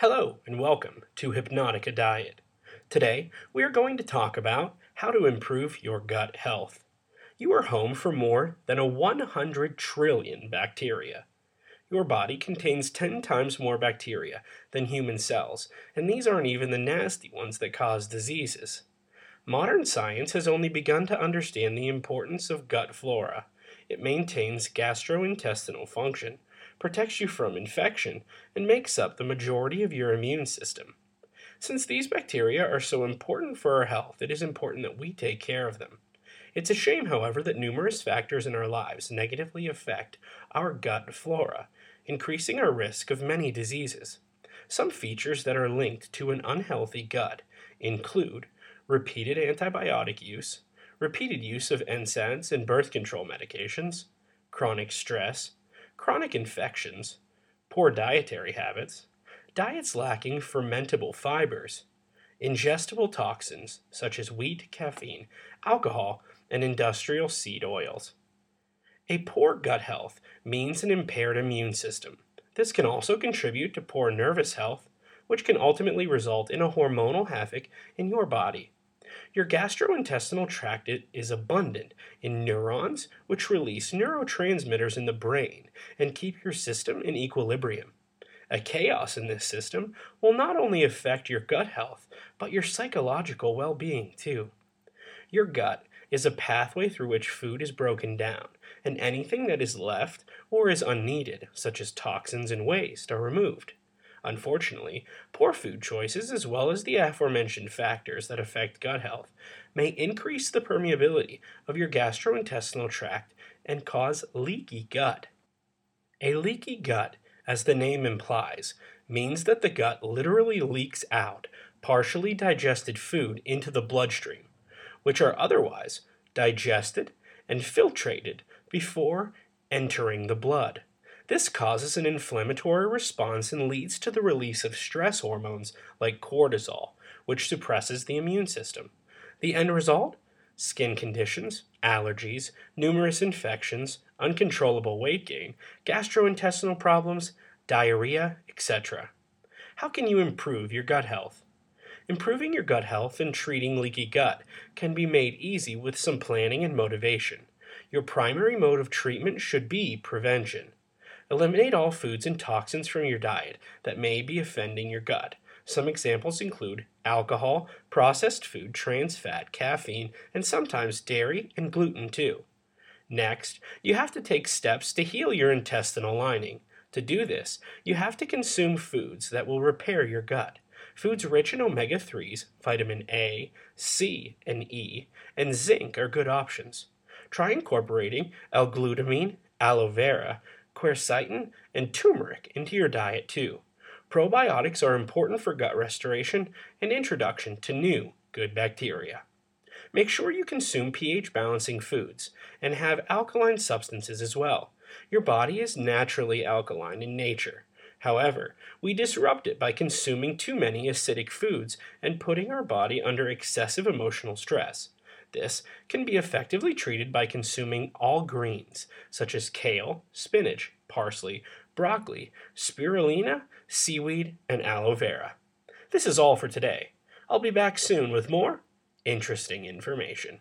Hello and welcome to Hypnotica Diet. Today we are going to talk about how to improve your gut health. You are home for more than a 100 trillion bacteria. Your body contains 10 times more bacteria than human cells, and these aren't even the nasty ones that cause diseases. Modern science has only begun to understand the importance of gut flora. It maintains gastrointestinal function protects you from infection, and makes up the majority of your immune system. Since these bacteria are so important for our health, it is important that we take care of them. It's a shame, however, that numerous factors in our lives negatively affect our gut flora, increasing our risk of many diseases. Some features that are linked to an unhealthy gut include repeated antibiotic use, repeated use of NSAIDs and birth control medications, chronic stress, chronic infections, poor dietary habits, diets lacking fermentable fibers, ingestible toxins such as wheat, caffeine, alcohol, and industrial seed oils. A poor gut health means an impaired immune system. This can also contribute to poor nervous health, which can ultimately result in a hormonal havoc in your body. Your gastrointestinal tract is abundant in neurons, which release neurotransmitters in the brain and keep your system in equilibrium. A chaos in this system will not only affect your gut health, but your psychological well being too. Your gut is a pathway through which food is broken down, and anything that is left or is unneeded, such as toxins and waste, are removed. Unfortunately, poor food choices, as well as the aforementioned factors that affect gut health, may increase the permeability of your gastrointestinal tract and cause leaky gut. A leaky gut, as the name implies, means that the gut literally leaks out partially digested food into the bloodstream, which are otherwise digested and filtrated before entering the blood. This causes an inflammatory response and leads to the release of stress hormones like cortisol, which suppresses the immune system. The end result? Skin conditions, allergies, numerous infections, uncontrollable weight gain, gastrointestinal problems, diarrhea, etc. How can you improve your gut health? Improving your gut health and treating leaky gut can be made easy with some planning and motivation. Your primary mode of treatment should be prevention. Eliminate all foods and toxins from your diet that may be offending your gut. Some examples include alcohol, processed food, trans fat, caffeine, and sometimes dairy and gluten too. Next, you have to take steps to heal your intestinal lining. To do this, you have to consume foods that will repair your gut. Foods rich in omega 3s, vitamin A, C, and E, and zinc are good options. Try incorporating L-glutamine, aloe vera, quercetin, and turmeric into your diet too. Probiotics are important for gut restoration and introduction to new, good bacteria. Make sure you consume pH balancing foods and have alkaline substances as well. Your body is naturally alkaline in nature. However, we disrupt it by consuming too many acidic foods and putting our body under excessive emotional stress. This can be effectively treated by consuming all greens, such as kale, spinach, parsley, broccoli, spirulina, seaweed, and aloe vera. This is all for today. I'll be back soon with more interesting information.